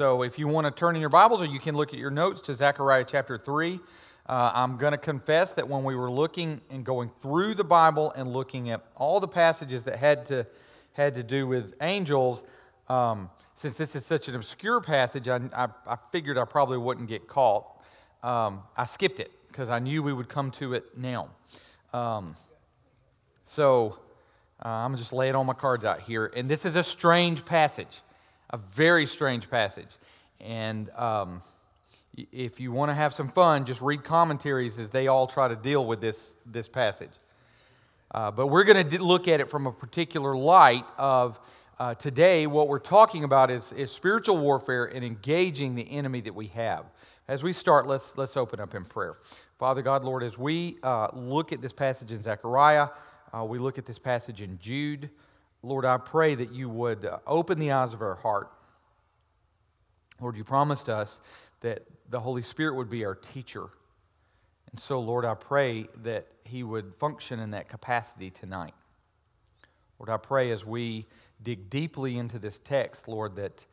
So if you want to turn in your Bibles or you can look at your notes to Zechariah chapter 3, uh, I'm going to confess that when we were looking and going through the Bible and looking at all the passages that had to, had to do with angels, um, since this is such an obscure passage, I, I, I figured I probably wouldn't get caught. Um, I skipped it because I knew we would come to it now. Um, so uh, I'm just laying all my cards out here. And this is a strange passage, a very strange passage. And um, if you want to have some fun, just read commentaries as they all try to deal with this, this passage. Uh, but we're going to look at it from a particular light of uh, today, what we're talking about is, is spiritual warfare and engaging the enemy that we have. As we start, let's, let's open up in prayer. Father God, Lord, as we uh, look at this passage in Zechariah, uh, we look at this passage in Jude, Lord, I pray that you would uh, open the eyes of our heart. Lord, you promised us that the Holy Spirit would be our teacher. And so, Lord, I pray that he would function in that capacity tonight. Lord, I pray as we dig deeply into this text, Lord, that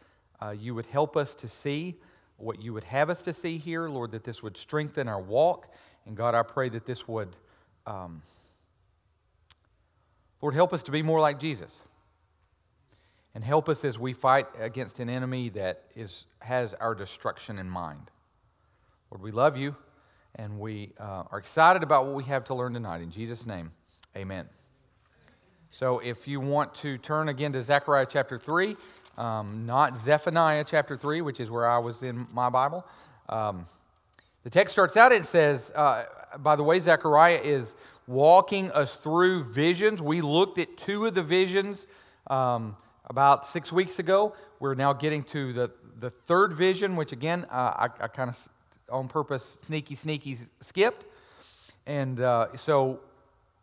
uh, you would help us to see what you would have us to see here, Lord, that this would strengthen our walk. And God, I pray that this would, um, Lord, help us to be more like Jesus. And help us as we fight against an enemy that is, has our destruction in mind. Lord, we love you and we uh, are excited about what we have to learn tonight. In Jesus' name, amen. So if you want to turn again to Zechariah chapter 3, um, not Zephaniah chapter 3, which is where I was in my Bible. Um, the text starts out, it says, uh, by the way, Zechariah is walking us through visions. We looked at two of the visions um, about six weeks ago. We're now getting to the, the third vision, which again, uh, I, I kind of on purpose sneaky, sneaky skipped. And uh, so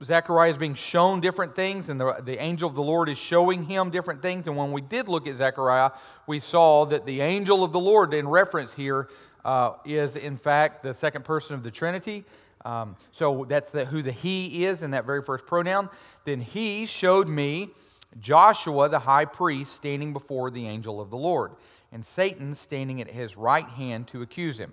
Zechariah is being shown different things, and the, the angel of the Lord is showing him different things. And when we did look at Zechariah, we saw that the angel of the Lord, in reference here, uh, is in fact the second person of the Trinity. Um, so that's the, who the he is in that very first pronoun. Then he showed me Joshua, the high priest, standing before the angel of the Lord, and Satan standing at his right hand to accuse him.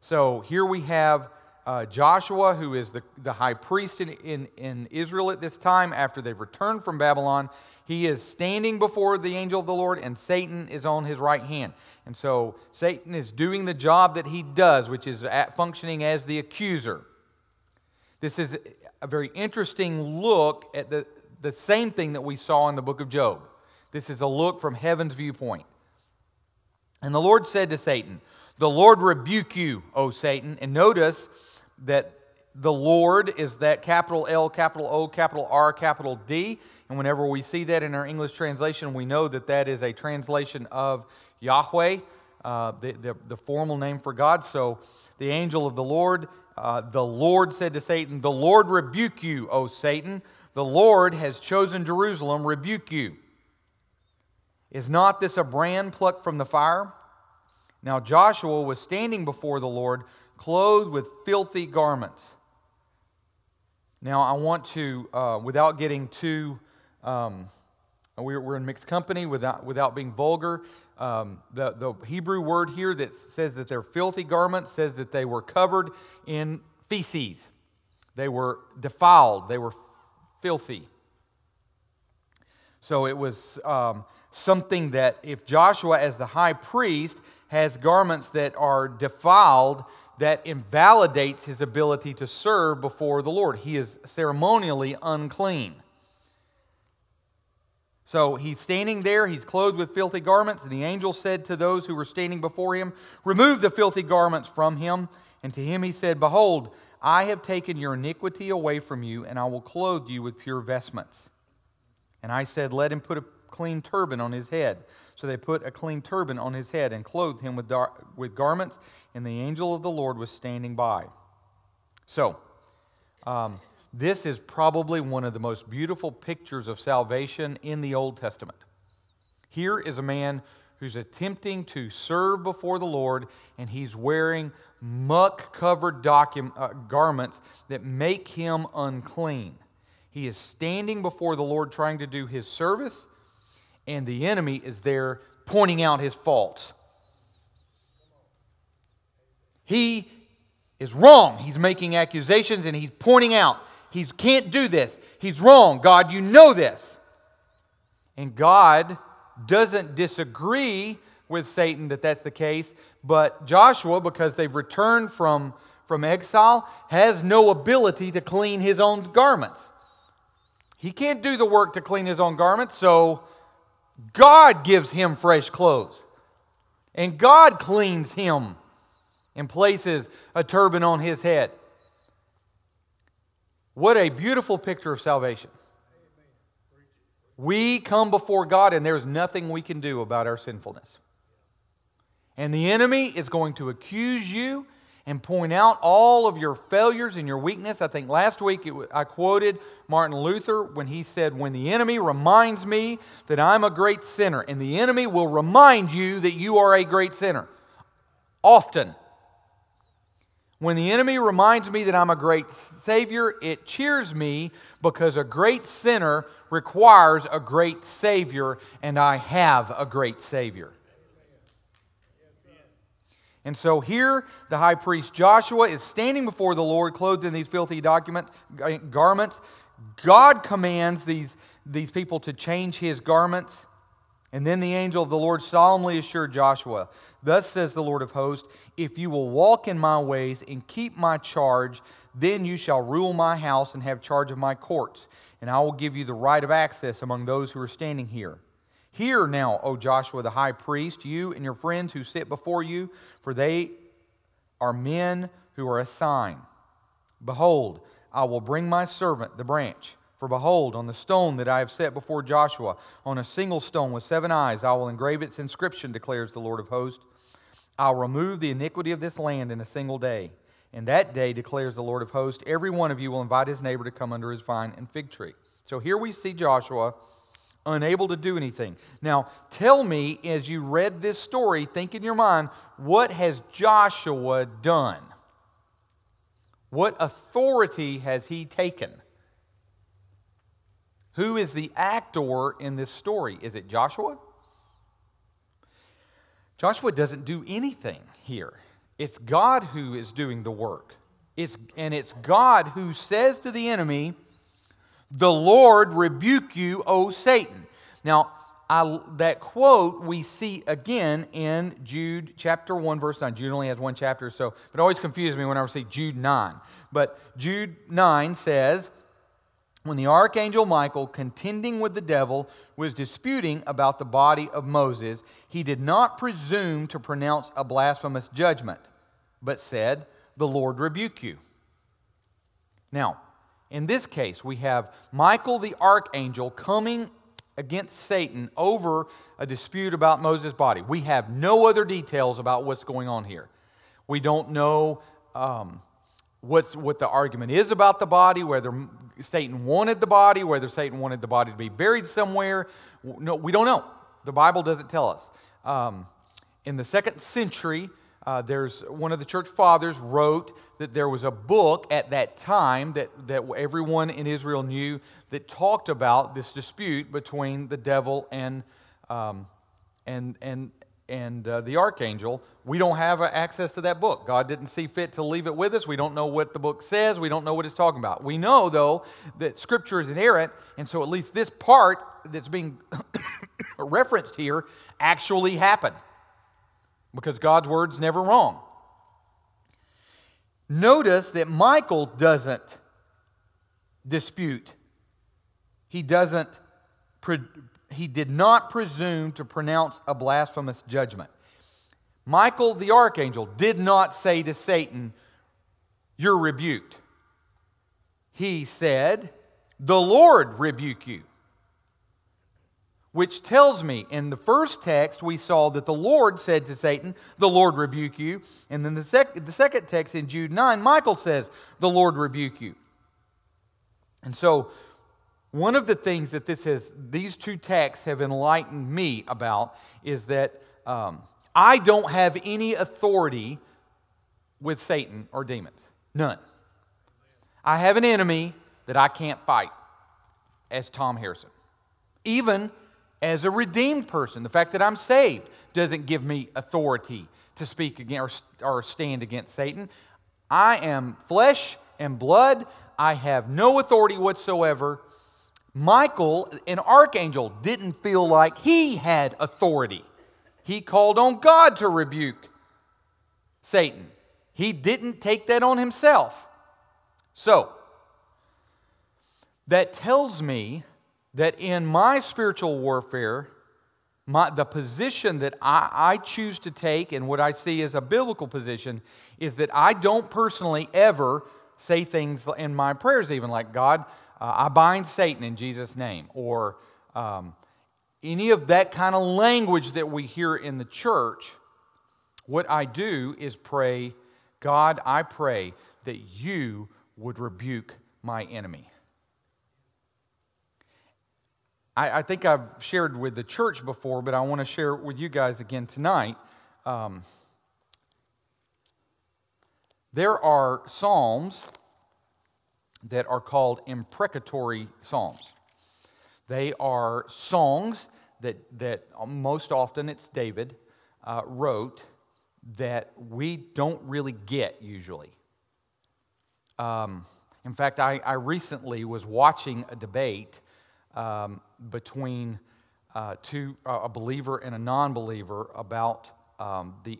So here we have uh, Joshua, who is the, the high priest in, in, in Israel at this time after they've returned from Babylon. He is standing before the angel of the Lord, and Satan is on his right hand. And so Satan is doing the job that he does, which is functioning as the accuser. This is a very interesting look at the, the same thing that we saw in the book of Job. This is a look from heaven's viewpoint. And the Lord said to Satan, the Lord rebuke you, O Satan. And notice that the Lord is that capital L, capital O, capital R, capital D. And whenever we see that in our English translation, we know that that is a translation of Yahweh, uh, the, the, the, formal name for God. So the angel of the Lord, uh, the Lord said to Satan, The Lord rebuke you, O Satan. The Lord has chosen Jerusalem, rebuke you. Is not this a brand plucked from the fire? Now Joshua was standing before the Lord, clothed with filthy garments. Now I want to, uh, without getting too, um, we're, we're, in mixed company, without, without being vulgar. Um, the, the Hebrew word here that says that they're filthy garments says that they were covered in feces. They were defiled, they were filthy. So it was um, something that if Joshua, as the high priest, has garments that are defiled, that invalidates his ability to serve before the Lord. He is ceremonially unclean. So he's standing there, he's clothed with filthy garments, and the angel said to those who were standing before him, Remove the filthy garments from him. And to him he said, Behold, I have taken your iniquity away from you, and I will clothe you with pure vestments. And I said, Let him put a clean turban on his head. So they put a clean turban on his head and clothed him with, dar- with garments, and the angel of the Lord was standing by. So, um, this is probably one of the most beautiful pictures of salvation in the Old Testament. Here is a man who's attempting to serve before the Lord, and he's wearing muck covered docu- uh, garments that make him unclean. He is standing before the Lord trying to do his service, and the enemy is there pointing out his faults. He is wrong. He's making accusations and he's pointing out he can't do this. He's wrong. God, you know this. And God doesn't disagree with Satan that that's the case, but Joshua, because they've returned from, from exile, has no ability to clean his own garments. He can't do the work to clean his own garments, so God gives him fresh clothes. And God cleans him and places a turban on his head. What a beautiful picture of salvation. We come before God, and there's nothing we can do about our sinfulness. And the enemy is going to accuse you and point out all of your failures and your weakness. I think last week it, I quoted Martin Luther when he said, When the enemy reminds me that I'm a great sinner, and the enemy will remind you that you are a great sinner. Often. When the enemy reminds me that I'm a great Savior, it cheers me because a great sinner requires a great Savior, and I have a great Savior. And so here, the high priest Joshua is standing before the Lord, clothed in these filthy documents, eh, garments. God commands these, these people to change his garments. And then the angel of the Lord solemnly assured Joshua, Thus says the Lord of hosts, if you will walk in my ways and keep my charge, then you shall rule my house and have charge of my courts, and I will give you the right of access among those who are standing here. Hear now, O Joshua the high priest, you and your friends who sit before you, for they are men who are a sign. Behold, I will bring my servant, the branch. For behold, on the stone that I have set before Joshua, on a single stone with seven eyes, I will engrave its inscription, declares the Lord of hosts. I'll remove the iniquity of this land in a single day. And that day, declares the Lord of hosts, every one of you will invite his neighbor to come under his vine and fig tree. So here we see Joshua unable to do anything. Now, tell me as you read this story, think in your mind, what has Joshua done? What authority has he taken? Who is the actor in this story? Is it Joshua? Joshua doesn't do anything here. It's God who is doing the work. It's, and it's God who says to the enemy, the Lord rebuke you, O Satan. Now, I, that quote we see again in Jude chapter 1, verse 9. Jude only has one chapter, so it always confuses me whenever I see Jude 9. But Jude 9 says, When the archangel Michael, contending with the devil, was disputing about the body of Moses, he did not presume to pronounce a blasphemous judgment, but said, The Lord rebuke you. Now, in this case, we have Michael the archangel coming against Satan over a dispute about Moses' body. We have no other details about what's going on here. We don't know um, what's, what the argument is about the body, whether Satan wanted the body, whether Satan wanted the body to be buried somewhere. No, we don't know. The Bible doesn't tell us. Um, in the second century, uh, there's one of the church fathers wrote that there was a book at that time that, that everyone in Israel knew that talked about this dispute between the devil and, um, and, and, and uh, the archangel. We don't have access to that book. God didn't see fit to leave it with us. We don't know what the book says. We don't know what it's talking about. We know, though, that Scripture is inerrant, and so at least this part that's being referenced here actually happened because God's word's never wrong. Notice that Michael doesn't dispute. He doesn't he did not presume to pronounce a blasphemous judgment. Michael the archangel did not say to Satan, You're rebuked. He said, The Lord rebuke you which tells me in the first text we saw that the Lord said to Satan, The Lord rebuke you. And then the, sec- the second text in Jude 9, Michael says, The Lord rebuke you. And so, one of the things that this has, these two texts have enlightened me about is that um, I don't have any authority with Satan or demons. None. I have an enemy that I can't fight as Tom Harrison. Even as a redeemed person. The fact that I'm saved doesn't give me authority to speak against or, or stand against Satan. I am flesh and blood. I have no authority whatsoever. Michael, an archangel, didn't feel like he had authority. He called on God to rebuke Satan. He didn't take that on himself. So, that tells me that in my spiritual warfare, my, the position that I, I choose to take and what I see as a biblical position is that I don't personally ever say things in my prayers, even like, God, uh, I bind Satan in Jesus' name, or um, any of that kind of language that we hear in the church. What I do is pray, God, I pray that you would rebuke my enemy. I, I, think I've shared with the church before, but I want to share it with you guys again tonight. Um, there are psalms that are called imprecatory psalms. They are songs that, that most often it's David uh, wrote that we don't really get usually. Um, in fact, I, I recently was watching a debate um, between uh, two, uh, a believer and a non believer about um, the,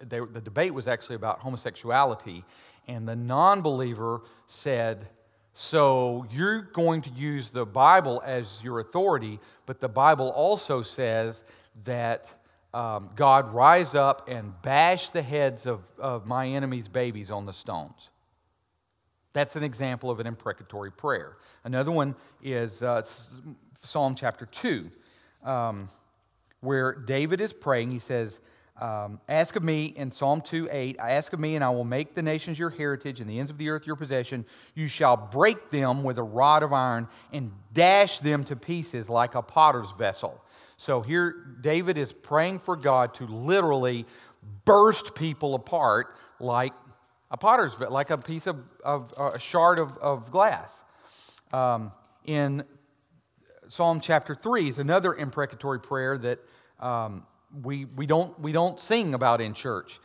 they, the debate was actually about homosexuality. And the non believer said, So you're going to use the Bible as your authority, but the Bible also says that um, God rise up and bash the heads of, of my enemies' babies on the stones. That's an example of an imprecatory prayer. Another one is uh, Psalm chapter 2, um, where David is praying. He says, um, Ask of me in Psalm 2 8, ask of me, and I will make the nations your heritage and the ends of the earth your possession. You shall break them with a rod of iron and dash them to pieces like a potter's vessel. So here, David is praying for God to literally burst people apart like a potter's like a piece of, of uh, a shard of, of glass. Um, in Psalm chapter 3 is another imprecatory prayer that um, we, we, don't, we don't sing about in church.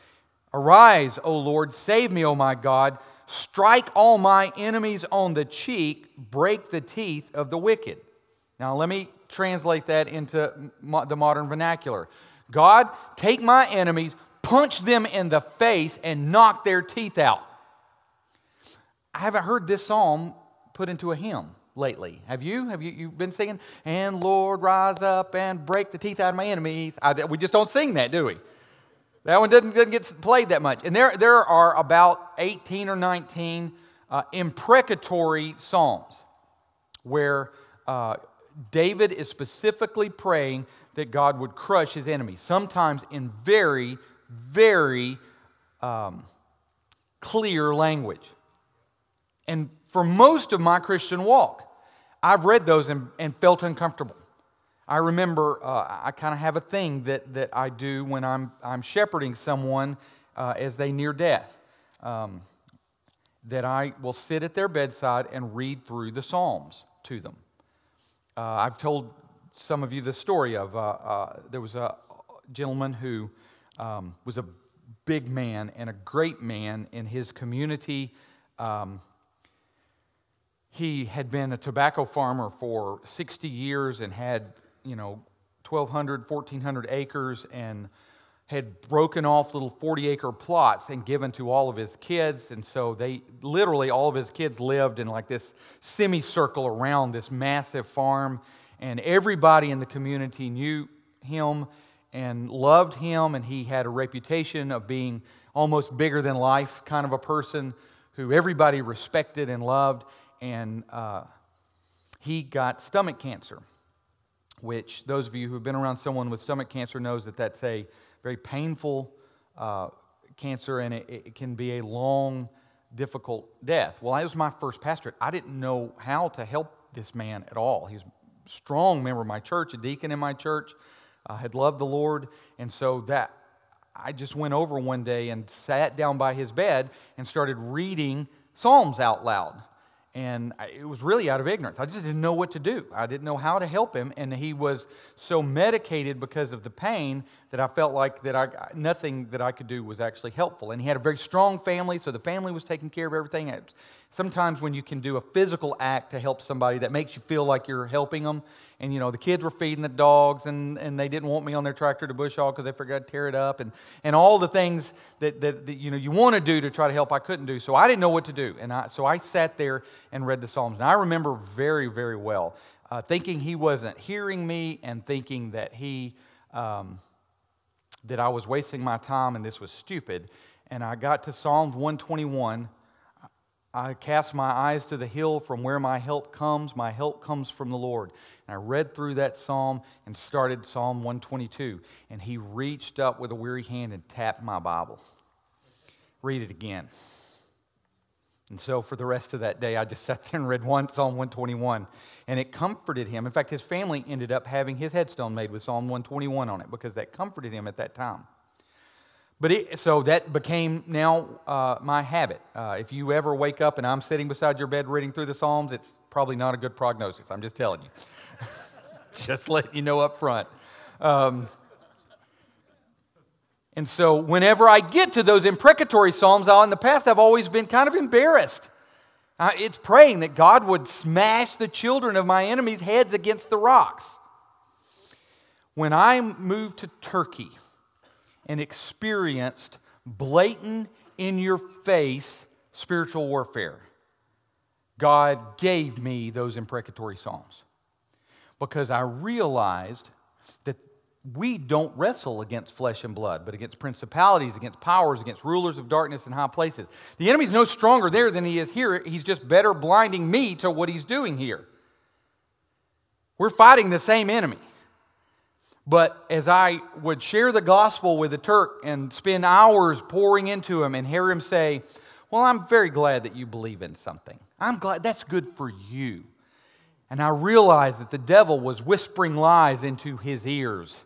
Arise, O Lord, save me, O my God. Strike all my enemies on the cheek, break the teeth of the wicked. Now, let me translate that into the modern vernacular. God, take my enemies, punch them in the face and knock their teeth out. I haven't heard this psalm put into a hymn lately. Have you? Have you you've been singing, and Lord, rise up and break the teeth out of my enemies? I, we just don't sing that, do we? That one doesn't, doesn't get played that much. And there, there are about 18 or 19 uh, imprecatory psalms where uh, David is specifically praying that God would crush his enemies, sometimes in very very um, clear language. And for most of my Christian walk, I've read those and, and felt uncomfortable. I remember uh, I kind of have a thing that, that I do when I'm, I'm shepherding someone uh, as they near death. Um, that I will sit at their bedside and read through the Psalms to them. Uh, I've told some of you the story of uh, uh, there was a gentleman who um, was a big man and a great man in his community. Um, he had been a tobacco farmer for 60 years and had, you know, 1,200, 1,400 acres and had broken off little 40 acre plots and given to all of his kids. And so they literally, all of his kids lived in like this semicircle around this massive farm. And everybody in the community knew him and loved him, and he had a reputation of being almost bigger than life kind of a person who everybody respected and loved. And uh, he got stomach cancer, which those of you who have been around someone with stomach cancer knows that that's a very painful uh, cancer, and it, it can be a long, difficult death. Well, I was my first pastorate. I didn't know how to help this man at all. He's a strong member of my church, a deacon in my church uh, had loved the Lord. And so that I just went over one day and sat down by his bed and started reading Psalms out loud. And I, it was really out of ignorance. I just didn't know what to do. I didn't know how to help him, and he was so medicated because of the pain that I felt like that I, nothing that I could do was actually helpful. And he had a very strong family, so the family was taking care of everything. Sometimes when you can do a physical act to help somebody that makes you feel like you're helping them, and you know the kids were feeding the dogs and, and they didn't want me on their tractor to bush hog because they forgot to tear it up and, and all the things that, that, that, you know you want to do to try to help i couldn't do. So i didn't know what to do. And I, so i sat there and read the psalms. And i remember very very well uh, thinking he wasn't hearing me and thinking that he um, that i was wasting my time and this was stupid. And i got to psalms 121 I cast my eyes to the hill from where my help comes. My help comes from the Lord. And I read through that psalm and started Psalm 122. And he reached up with a weary hand and tapped my Bible. Read it again. And so for the rest of that day, I just sat there and read one Psalm 121. And it comforted him. In fact, his family ended up having his headstone made with Psalm 121 on it because that comforted him at that time. But it, so that became now uh, my habit. Uh, if you ever wake up and I'm sitting beside your bed reading through the Psalms, it's probably not a good prognosis. I'm just telling you. just letting you know up front. Um, and so whenever I get to those imprecatory Psalms, in the past I've always been kind of embarrassed. Uh, it's praying that God would smash the children of my enemies' heads against the rocks. When I moved to Turkey, and experienced blatant, in your face spiritual warfare. God gave me those imprecatory Psalms because I realized that we don't wrestle against flesh and blood, but against principalities, against powers, against rulers of darkness in high places. The enemy's no stronger there than he is here. He's just better blinding me to what he's doing here. We're fighting the same enemy. But as I would share the gospel with a Turk and spend hours pouring into him and hear him say, Well, I'm very glad that you believe in something. I'm glad that's good for you. And I realized that the devil was whispering lies into his ears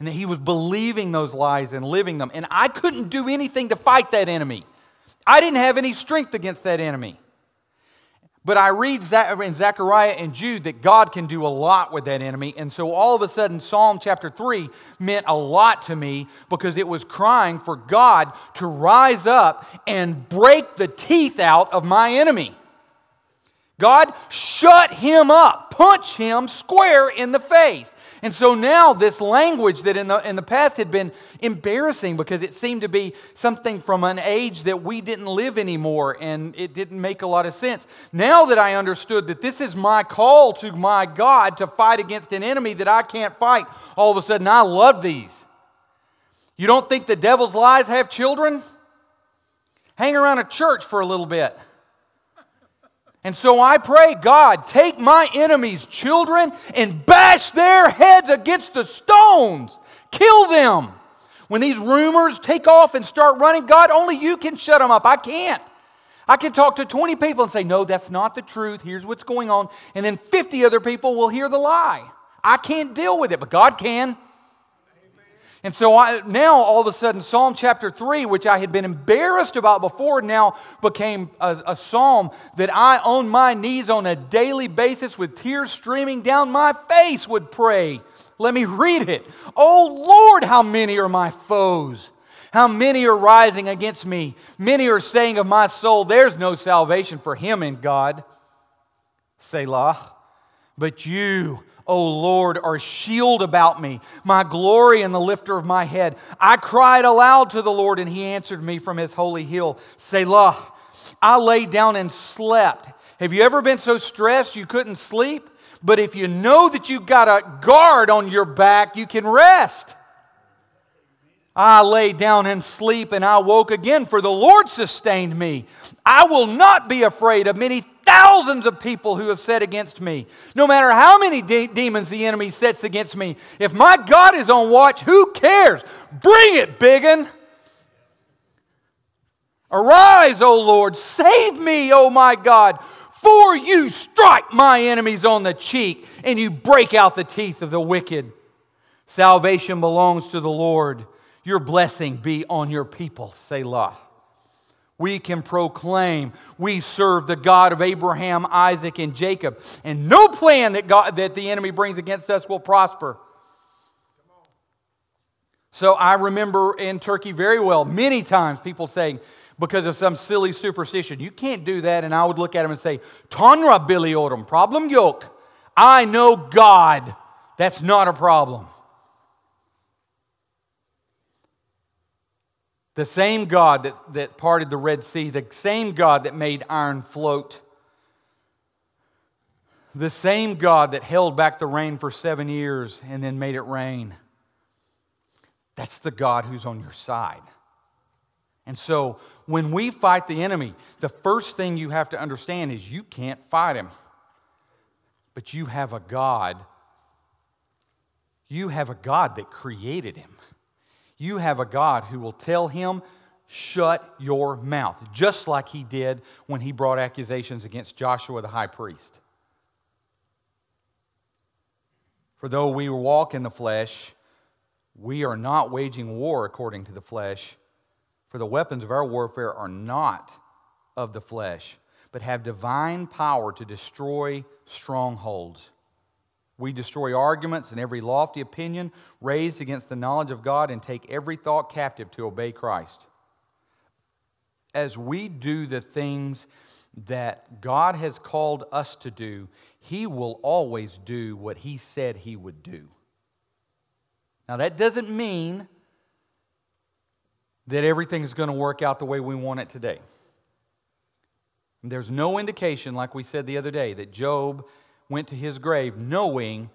and that he was believing those lies and living them. And I couldn't do anything to fight that enemy, I didn't have any strength against that enemy. But I read in Zechariah and Jude that God can do a lot with that enemy. And so all of a sudden, Psalm chapter 3 meant a lot to me because it was crying for God to rise up and break the teeth out of my enemy. God, shut him up, punch him square in the face. And so now, this language that in the, in the past had been embarrassing because it seemed to be something from an age that we didn't live anymore and it didn't make a lot of sense. Now that I understood that this is my call to my God to fight against an enemy that I can't fight, all of a sudden I love these. You don't think the devil's lies have children? Hang around a church for a little bit. And so I pray, God, take my enemies' children and bash their heads against the stones. Kill them. When these rumors take off and start running, God, only you can shut them up. I can't. I can talk to 20 people and say, no, that's not the truth. Here's what's going on. And then 50 other people will hear the lie. I can't deal with it, but God can. And so I, now, all of a sudden, Psalm chapter 3, which I had been embarrassed about before, now became a, a, psalm that I, on my knees on a daily basis with tears streaming down my face, would pray. Let me read it. Oh Lord, how many are my foes? How many are rising against me? Many are saying of my soul, There's no salvation for him in God. Selah. But you, O Lord, are a shield about me, my glory and the lifter of my head. I cried aloud to the Lord, and he answered me from his holy hill. Selah. I lay down and slept. Have you ever been so stressed you couldn't sleep? But if you know that you've got a guard on your back, you can rest. I lay down and sleep, and I woke again, for the Lord sustained me. I will not be afraid of many thousands of people who have said against me. No matter how many de- demons the enemy sets against me, if my God is on watch, who cares? Bring it, biggin. Arise, O Lord, save me, O my God, for you strike my enemies on the cheek and you break out the teeth of the wicked. Salvation belongs to the Lord your blessing be on your people. Selah. We can proclaim we serve the God of Abraham, Isaac, and Jacob, and no plan that, God, that the enemy brings against us will prosper. So I remember in Turkey very well, many times people saying, because of some silly superstition, you can't do that. And I would look at them and say, Tonra biliorum, problem yoke. I know God. That's not a problem. The same God that, that parted the Red Sea, the same God that made iron float, the same God that held back the rain for seven years and then made it rain that's the God who's on your side. And so when we fight the enemy, the first thing you have to understand is you can't fight him. But you have a God. You have a God that created him. You have a God who will tell him, shut your mouth, just like he did when he brought accusations against Joshua the high priest. For though we walk in the flesh, we are not waging war according to the flesh, for the weapons of our warfare are not of the flesh, but have divine power to destroy strongholds. We destroy arguments and every lofty opinion raised against the knowledge of God and take every thought captive to obey Christ. As we do the things that God has called us to do, He will always do what He said He would do. Now, that doesn't mean that everything is going to work out the way we want it today. There's no indication, like we said the other day, that Job went to his grave knowing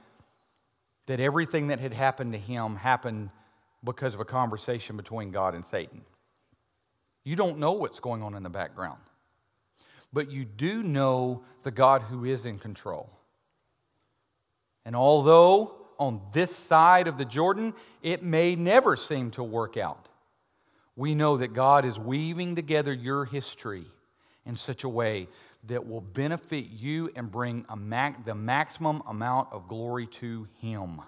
that everything that had happened to him happened because of a conversation between God and Satan. You don't know what's going on in the background, but you do know the God who is in control. And although on this side of the Jordan, it may never seem to work out. We know that God is weaving together your history in such a way that will benefit you and bring the maximum amount of glory to Him.